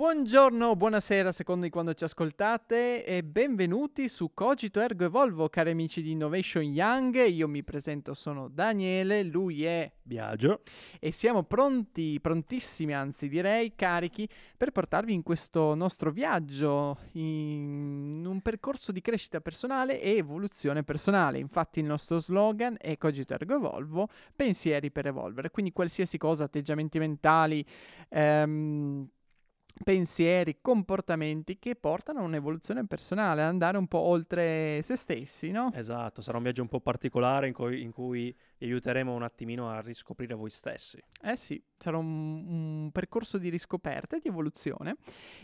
Buongiorno, buonasera, secondo di quando ci ascoltate e benvenuti su Cogito Ergo Evolvo, cari amici di Innovation Young. Io mi presento, sono Daniele, lui è Biagio e siamo pronti, prontissimi anzi direi, carichi per portarvi in questo nostro viaggio, in un percorso di crescita personale e evoluzione personale. Infatti il nostro slogan è Cogito Ergo Evolvo, pensieri per evolvere, quindi qualsiasi cosa, atteggiamenti mentali, ehm, pensieri, comportamenti che portano a un'evoluzione personale, ad andare un po' oltre se stessi, no? Esatto, sarà un viaggio un po' particolare in cui, in cui vi aiuteremo un attimino a riscoprire voi stessi. Eh sì, sarà un, un percorso di riscoperta e di evoluzione.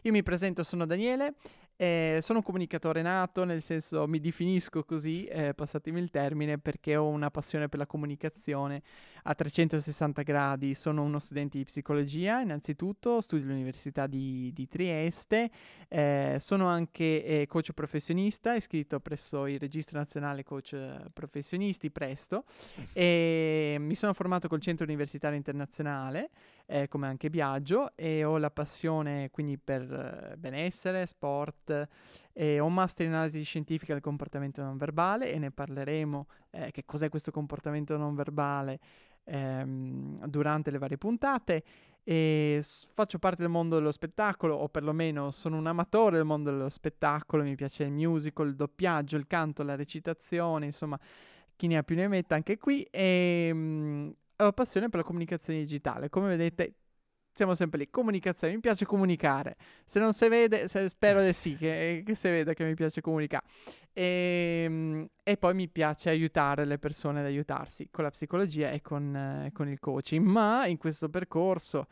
Io mi presento, sono Daniele, eh, sono un comunicatore nato, nel senso mi definisco così, eh, passatemi il termine, perché ho una passione per la comunicazione a 360 gradi. Sono uno studente di psicologia, innanzitutto, studio all'Università di, di Trieste, eh, sono anche eh, coach professionista, iscritto presso il Registro Nazionale Coach Professionisti, presto, e mi sono formato col Centro Universitario Internazionale, eh, come anche Biagio, e ho la passione quindi per eh, benessere, sport, e ho un master in analisi scientifica del comportamento non verbale e ne parleremo, eh, che cos'è questo comportamento non verbale ehm, durante le varie puntate. E faccio parte del mondo dello spettacolo, o perlomeno sono un amatore del mondo dello spettacolo, mi piace il musical, il doppiaggio, il canto, la recitazione, insomma, chi ne ha più ne metta anche qui. E mh, ho passione per la comunicazione digitale. Come vedete, siamo sempre lì. Comunicazione, mi piace comunicare. Se non si vede, se, spero di sì, che, che, si veda che mi piace comunicare. E, ehm, e, poi mi piace aiutare le persone ad aiutarsi con la psicologia e con, eh, con il coaching. Ma in questo percorso,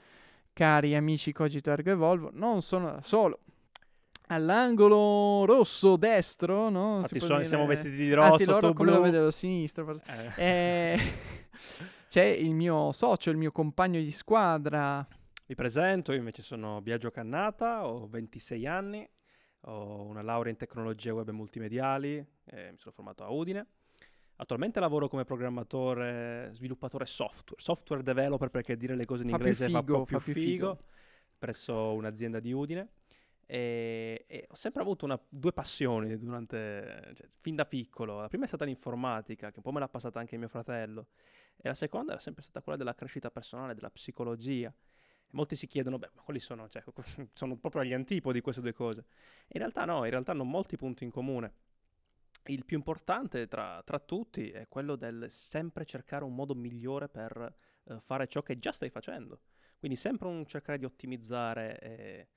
cari amici Cogito Ergo Evolvo, non sono da solo. All'angolo rosso destro, no? Infatti sono, siamo vestiti di rosso, Anzi, loro come blu. lo vedo sinistro. Forse. Eh. Eh, c'è il mio socio, il mio compagno di squadra, vi presento, io invece sono Biagio Cannata, ho 26 anni, ho una laurea in tecnologie web e multimediali, eh, mi sono formato a Udine. Attualmente lavoro come programmatore, sviluppatore software, software developer perché dire le cose in fa inglese figo, fa un po' più, più figo, presso un'azienda di Udine. E, e ho sempre avuto una, due passioni durante, cioè, fin da piccolo. La prima è stata l'informatica, che un po' me l'ha passata anche mio fratello, e la seconda era sempre stata quella della crescita personale, della psicologia molti si chiedono, beh, ma quali sono? Cioè, sono proprio agli antipodi queste due cose. In realtà no, in realtà hanno molti punti in comune. Il più importante tra, tra tutti è quello del sempre cercare un modo migliore per uh, fare ciò che già stai facendo. Quindi sempre un cercare di ottimizzare eh, eh,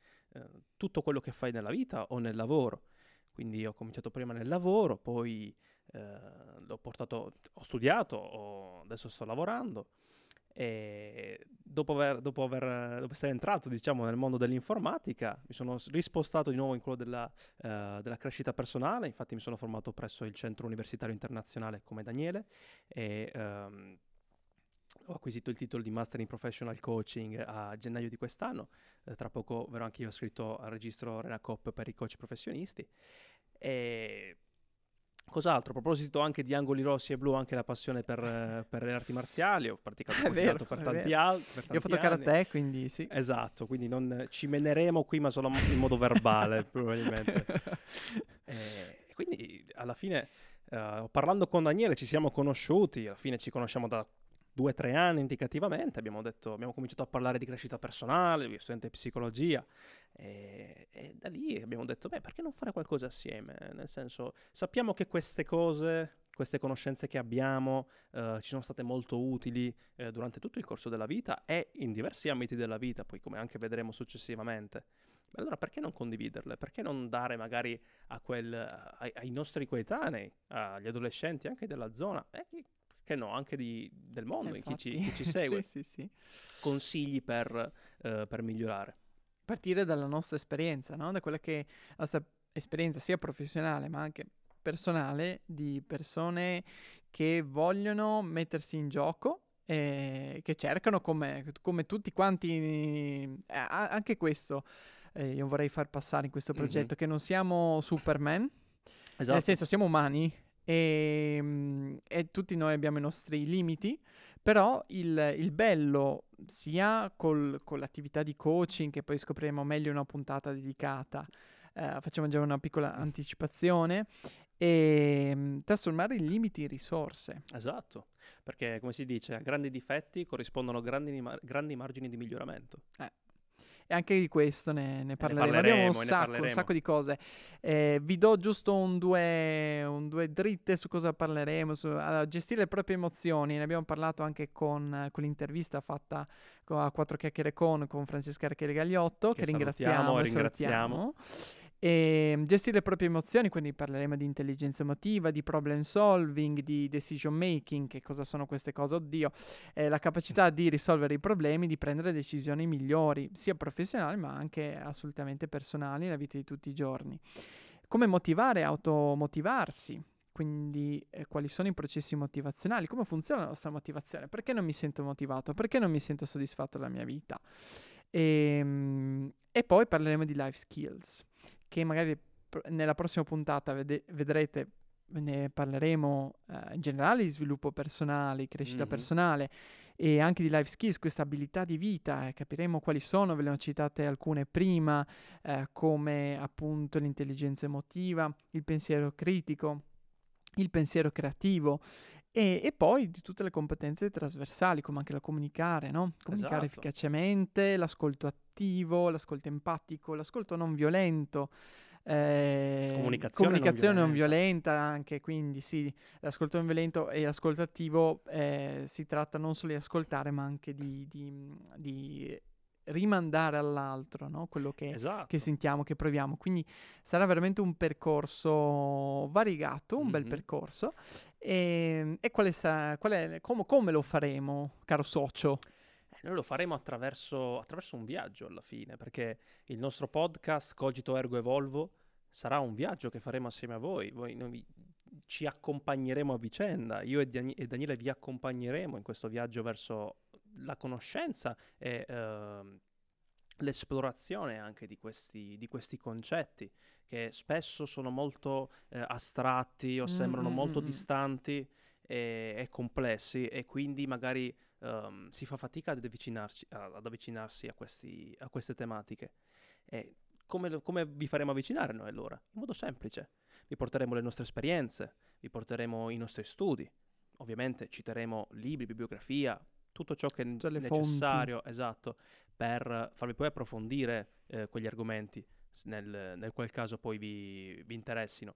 tutto quello che fai nella vita o nel lavoro. Quindi ho cominciato prima nel lavoro, poi eh, l'ho portato, ho studiato, ho, adesso sto lavorando e dopo, aver, dopo, aver, dopo essere entrato diciamo, nel mondo dell'informatica, mi sono rispostato di nuovo in quello della, uh, della, crescita personale. Infatti, mi sono formato presso il Centro Universitario Internazionale come Daniele e um, ho acquisito il titolo di Master in Professional Coaching a gennaio di quest'anno. Eh, tra poco verrò anche io iscritto al registro Renacop per i coach professionisti. E Cos'altro? A proposito anche di angoli rossi e blu, anche la passione per, eh, per le arti marziali, ho praticato vero, per tanti altri. Io ho fatto karate, quindi sì. Esatto, quindi non ci meneremo qui, ma solo in modo verbale, probabilmente. E quindi alla fine, uh, parlando con Daniele, ci siamo conosciuti, alla fine ci conosciamo da due o tre anni indicativamente, abbiamo, detto, abbiamo cominciato a parlare di crescita personale, io studente di psicologia, e, e, da lì abbiamo detto, beh, perché non fare qualcosa assieme? Nel senso, sappiamo che queste cose, queste conoscenze che abbiamo, uh, ci sono state molto utili uh, durante tutto il corso della vita e in diversi ambiti della vita, poi come anche vedremo successivamente. allora perché non condividerle? Perché non dare magari a quel, ai, ai, nostri coetanei, agli adolescenti anche della zona, eh, che no, anche di, del mondo, eh, chi ci, chi ci, segue, sì, sì, sì. consigli per, uh, per, migliorare. Partire dalla nostra esperienza, no? da quella che è la nostra esperienza sia professionale ma anche personale di persone che vogliono mettersi in gioco e che cercano come, come tutti quanti, eh, anche questo eh, io vorrei far passare in questo progetto, mm-hmm. che non siamo Superman, esatto. nel senso siamo umani e, ehm, e tutti noi abbiamo i nostri limiti, Però il, il bello, sia col, con l'attività di coaching, che poi scopriremo meglio in una puntata dedicata, eh, facciamo già una piccola anticipazione, e mm, trasformare i limiti in risorse. Esatto, perché come si dice, a grandi difetti corrispondono grandi, grandi margini di miglioramento. Eh. E anche di questo ne, ne parleremo. Ne parleremo. Abbiamo un sacco, un sacco, di cose. Eh, vi do giusto un due, un due, dritte su cosa parleremo, su uh, gestire le proprie emozioni. Ne abbiamo parlato anche con, con l'intervista fatta a Quattro Chiacchiere con, con Francesca Rachele Gagliotto, che, che ringraziamo e ringraziamo. E ehm, gestire le proprie emozioni, quindi parleremo di intelligenza emotiva, di problem solving, di decision making, che cosa sono queste cose? Oddio, eh, la capacità di risolvere i problemi, di prendere decisioni migliori, sia professionali ma anche assolutamente personali nella vita di tutti i giorni. Come motivare, automotivarsi, quindi eh, quali sono i processi motivazionali, come funziona la nostra motivazione, perché non mi sento motivato, perché non mi sento soddisfatto della mia vita. E, ehm, e poi parleremo di life skills che magari nella prossima puntata vede- vedrete, ne parleremo uh, in generale di sviluppo personale, crescita mm-hmm. personale e anche di life skills, questa abilità di vita, eh, capiremo quali sono, ve le ho citate alcune prima, eh, come appunto l'intelligenza emotiva, il pensiero critico, il pensiero creativo e, e, poi di tutte le competenze trasversali, come anche la comunicare, no? Comunicare esatto. efficacemente, l'ascolto attivo, l'ascolto empatico, l'ascolto non violento. Eh, comunicazione, comunicazione non, violenta. non, violenta. anche quindi sì, l'ascolto non violento e l'ascolto attivo eh, si tratta non solo di ascoltare ma anche di, di, di rimandare all'altro no? quello che, esatto. che, sentiamo, che proviamo. Quindi sarà veramente un percorso variegato, un mm-hmm. bel percorso. E, ehm, e quale sa, qual è, com- come lo faremo, caro socio? Eh, noi lo faremo attraverso, attraverso un viaggio alla fine, perché il nostro podcast Cogito Ergo Evolvo sarà un viaggio che faremo assieme a voi. voi noi ci accompagneremo a vicenda, io e, Dan- e Daniele vi accompagneremo in questo viaggio verso la conoscenza e uh, l'esplorazione anche di questi, di questi, concetti che spesso sono molto uh, astratti o mm, sembrano molto mm, distanti e, e, complessi e quindi magari um, si fa fatica ad avvicinarsi, ad avvicinarsi a, questi, a, queste tematiche. E come, come vi faremo avvicinare noi allora? In modo semplice. Vi porteremo le nostre esperienze, vi porteremo i nostri studi, ovviamente citeremo libri, bibliografia, tutto ciò che è necessario, esatto, per farvi poi approfondire eh, quegli argomenti nel, nel, qual caso poi vi, vi, interessino.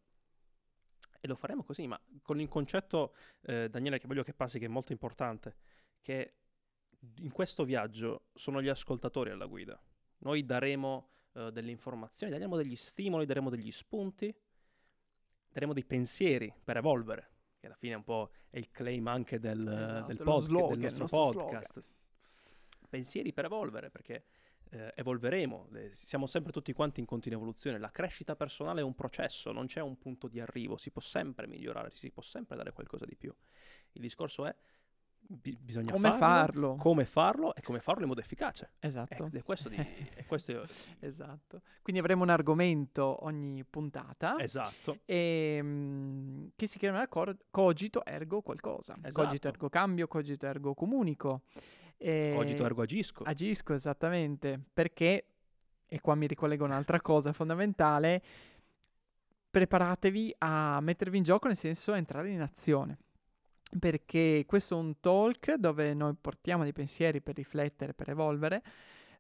E lo faremo così, ma con il concetto, eh, Daniele, che voglio che passi, che è molto importante, che in questo viaggio sono gli ascoltatori alla guida. Noi daremo eh, delle informazioni, daremo degli stimoli, daremo degli spunti, daremo dei pensieri per evolvere che alla fine è un po' è il claim anche del, esatto, del, pod, slogan, del nostro podcast. Slogan. Pensieri per evolvere, perché eh, evolveremo, siamo sempre tutti quanti in continua evoluzione, la crescita personale è un processo, non c'è un punto di arrivo, si può sempre migliorare, si può sempre dare qualcosa di più. Il discorso è bi- bisogna come farlo, farlo, come farlo e come farlo in modo efficace. Esatto. È, è questo di, è questo esatto. Quindi avremo un argomento ogni puntata. Esatto. E, um, che si chiamerà cor- cogito ergo qualcosa. Esatto. Cogito ergo cambio, cogito ergo comunico. E cogito ergo agisco. Agisco, esattamente. Perché, e qua mi ricollego un'altra cosa fondamentale, preparatevi a mettervi in gioco, nel senso a entrare in azione perché questo è un talk dove noi portiamo dei pensieri per riflettere, per evolvere,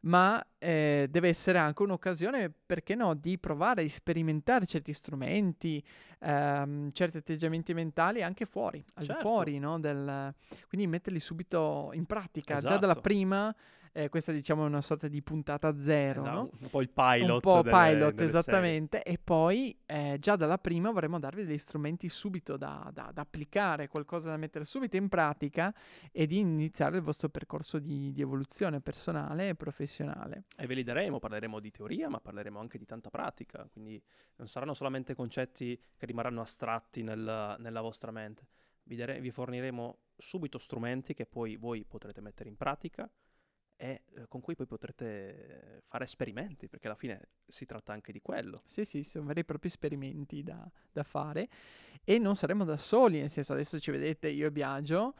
ma eh, deve essere anche un'occasione, perché no, di provare a sperimentare certi strumenti, ehm, certi atteggiamenti mentali anche fuori, al certo. fuori, no? Del, quindi metterli subito in pratica, esatto. già dalla esatto. prima eh, questa diciamo è una sorta di puntata zero, esatto, no? un po' il pilot. Un po' delle, pilot, delle esattamente. Serie. E poi eh, già dalla prima vorremmo darvi degli strumenti subito da, da, da, applicare, qualcosa da mettere subito in pratica e di iniziare il vostro percorso di, di evoluzione personale e professionale. E ve li daremo, parleremo di teoria, ma parleremo anche di tanta pratica, quindi non saranno solamente concetti che rimarranno astratti nel, nella vostra mente. Vi, dare, vi forniremo subito strumenti che poi voi potrete mettere in pratica e eh, con cui poi potrete fare esperimenti, perché alla fine si tratta anche di quello. Sì, sì, sono veri e propri esperimenti da, da fare e non saremo da soli, nel senso adesso ci vedete io e Biagio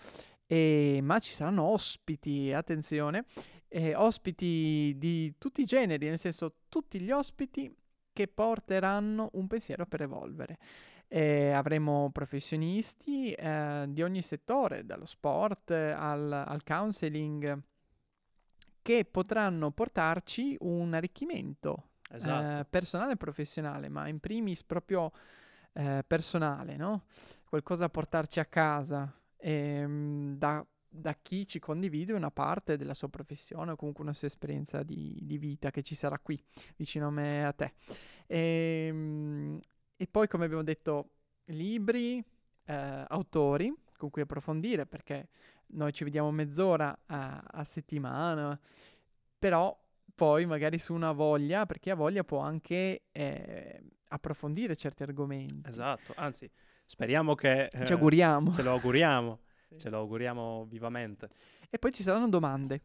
E, ma ci saranno ospiti, attenzione, eh, ospiti di tutti i generi, nel senso tutti gli ospiti che porteranno un pensiero per evolvere. Eh, avremo professionisti eh, di ogni settore, dallo sport al, al counseling, che potranno portarci un arricchimento Esatto. eh, personale e professionale, ma in primis proprio eh, personale, no? Qualcosa da portarci a casa ehm, da, da chi ci condivide una parte della sua professione o comunque una sua esperienza di, di vita che ci sarà qui vicino a me e a te. Ehm, e poi, come abbiamo detto, libri, eh, autori con cui approfondire, perché noi ci vediamo mezz'ora a, a settimana, però poi magari su una voglia, per chi ha voglia può anche eh, approfondire certi argomenti. Esatto, anzi, speriamo che... eh, Ci auguriamo. Ce lo auguriamo, Sì. ce lo auguriamo vivamente. E poi ci saranno domande,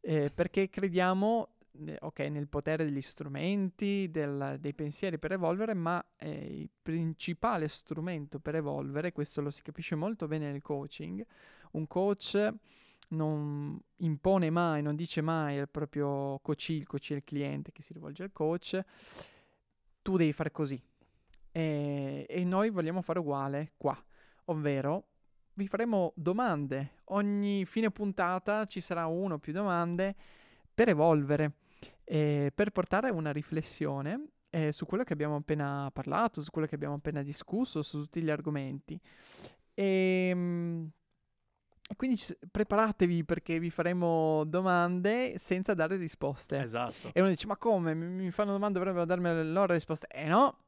eh, perché crediamo eh, ok, nel potere degli strumenti, del- dei pensieri per evolvere, ma eh, il principale strumento per evolvere, questo lo si capisce molto bene nel coaching, un coach non impone mai, non dice mai al proprio coach, il coach è il cliente che si rivolge al coach, tu devi fare così. E, e noi vogliamo fare uguale qua, ovvero vi faremo domande. Ogni fine puntata ci sarà uno o più domande per evolvere, eh, per portare una riflessione eh, su quello che abbiamo appena parlato, su quello che abbiamo appena discusso, su tutti gli argomenti. E, mm, e quindi preparatevi perché vi faremo domande senza dare risposte. Esatto. E uno dice: Ma come? Mi, mi fanno domande, dovrebbero darmi loro risposte. Eh no,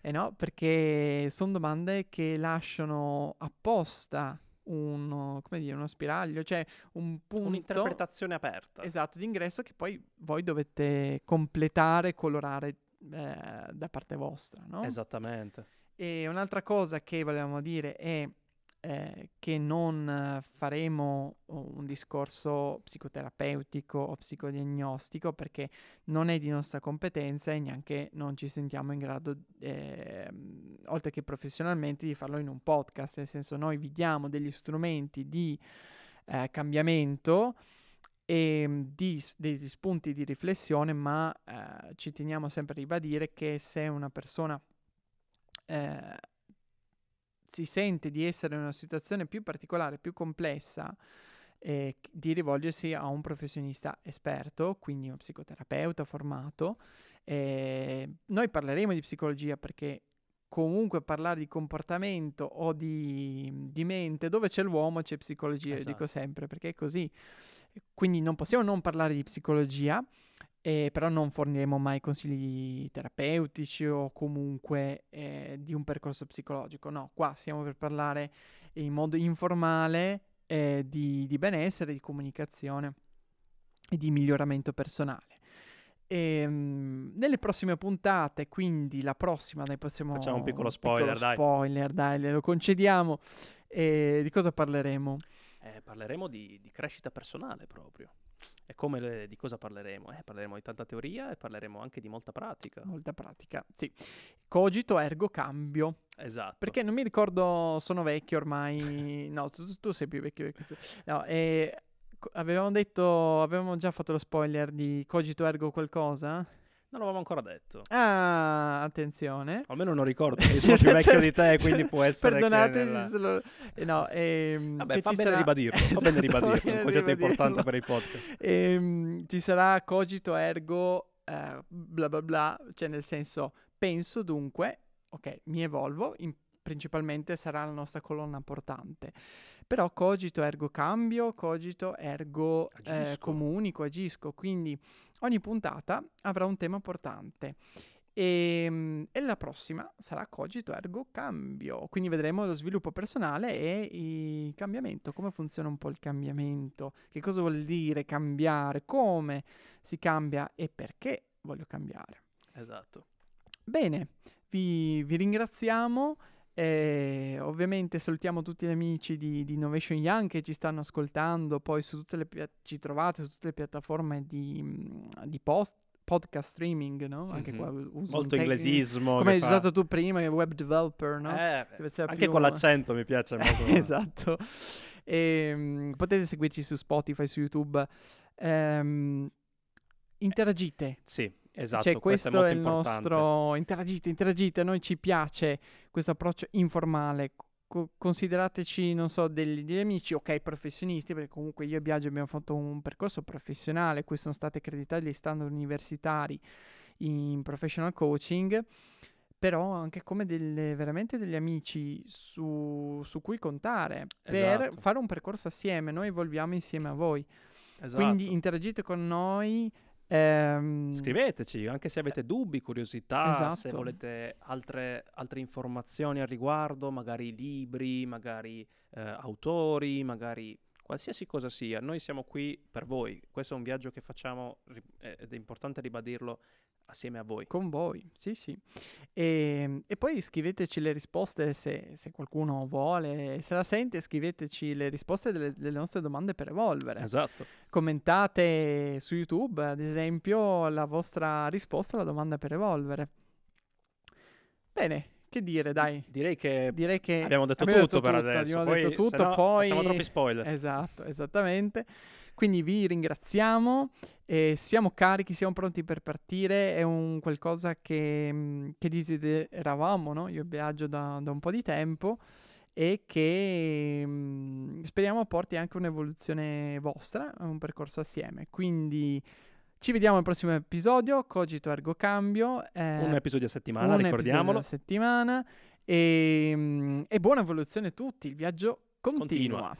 eh no, perché sono domande che lasciano apposta uno, come dire, uno spiraglio, cioè un punto Un'interpretazione aperta. esatto di ingresso che poi voi dovete completare, colorare eh, da parte vostra, no? Esattamente. E un'altra cosa che volevamo dire è eh, che non eh, faremo un discorso psicoterapeutico o psicodiagnostico perché non è di nostra competenza e neanche non ci sentiamo in grado, ehm, oltre che professionalmente, di farlo in un podcast. Nel senso, noi vi diamo degli strumenti di eh, cambiamento e mm, di, degli spunti di riflessione, ma eh, ci teniamo sempre a ribadire che se una persona eh, si sente di essere in una situazione più particolare, più complessa, eh, di rivolgersi a un professionista esperto, quindi un psicoterapeuta formato. Eh, noi parleremo di psicologia perché comunque parlare di comportamento o di, di mente, dove c'è l'uomo c'è psicologia, io dico Esatto. sempre, perché è così. Quindi non possiamo non parlare di psicologia, eh, però non forniremo mai consigli terapeutici o comunque eh, di un percorso psicologico. No, qua siamo per parlare in modo informale eh, di, di benessere, di comunicazione e di miglioramento personale. Ehm, nelle prossime puntate, quindi la prossima, dai, possiamo Facciamo un piccolo spoiler, dai. spoiler, dai, glielo concediamo. Eh, di cosa parleremo? Eh, parleremo di, di crescita personale proprio. E come le- di cosa parleremo? Eh, parleremo di tanta teoria e parleremo anche di molta pratica. Molta pratica, sì. Cogito ergo cambio. Esatto. Perché non mi ricordo, sono vecchio ormai. No, tu, tu sei più vecchio di questo. No, e avevamo detto, avevamo già fatto lo spoiler di Cogito ergo qualcosa? Non l'avevamo ancora detto. Ah, attenzione. Almeno non ricordo, io sono più vecchio di te, quindi può essere che Perdonateci nella- se lo... eh, no, ehm, Vabbè, che fa bene sarà- ribadirlo, fa Esatto, bene fa ribadirlo, bene un concetto ribadirlo. importante per il podcast. Ehm, ci sarà cogito ergo eh, bla bla bla, cioè nel senso penso dunque, ok, mi evolvo, in- principalmente sarà la nostra colonna portante. Però cogito ergo cambio, cogito ergo eh, comunico, agisco, quindi ogni puntata avrà un tema portante. E, e la prossima sarà cogito ergo cambio, quindi vedremo lo sviluppo personale e il cambiamento, come funziona un po' il cambiamento, che cosa vuol dire cambiare, come si cambia e perché voglio cambiare. Esatto. Bene, vi, vi ringraziamo. Eh, ovviamente salutiamo tutti gli amici di, di Innovation Young che ci stanno ascoltando. Poi su tutte le pia- ci trovate su tutte le piattaforme di, mm, di post- podcast streaming, no? Anche Mhm. qua uso Molto tec- inglesismo. Come hai fa- usato tu prima, web developer, no? Eh, anche più- con l'accento mi piace molto. esatto. Ehm, potete seguirci su Spotify, su YouTube. Ehm, interagite. Sì, esatto. cioè, questo, questo è è il importante. nostro. Interagite, interagite. A noi ci piace questo approccio informale. Co- considerateci, non so, degli, degli amici, ok, professionisti, perché comunque io e Biagio abbiamo fatto un percorso professionale. Qui sono stati accreditati gli standard universitari in professional coaching. Però anche come delle, veramente degli amici su, su cui contare per Esatto. fare un percorso assieme. Noi evolviamo insieme a voi. Esatto. Quindi interagite con noi. Ehm, Scriveteci, anche se avete dubbi, curiosità, se Esatto. volete altre, altre informazioni al riguardo, magari libri, magari eh, autori, magari qualsiasi cosa sia. Noi siamo qui per voi. Questo è un viaggio che facciamo eh, ed è importante ribadirlo assieme a voi. Con voi, sì, sì. E, e poi scriveteci le risposte se, se qualcuno vuole, se la sente, scriveteci le risposte delle, delle nostre domande per evolvere. Esatto. Commentate su YouTube, ad esempio, la vostra risposta alla domanda per evolvere. Bene, che dire, dai. Direi che Direi che abbiamo detto abbiamo tutto per tutto, adesso. abbiamo Poi, detto tutto, sennò poi facciamo troppi spoiler. Esatto, esattamente. Quindi vi ringraziamo, e siamo carichi, siamo pronti per partire, è un qualcosa che, mh, che desideravamo, no? Io Biagio da, da un po' di tempo e che mh, speriamo porti anche un'evoluzione vostra, un percorso assieme. Quindi ci vediamo al prossimo episodio, Cogito Ergo Cambio. eh, Un episodio a settimana, un episodio ricordiamolo. alla settimana e, mh, e buona evoluzione a tutti, il viaggio continua. Continua.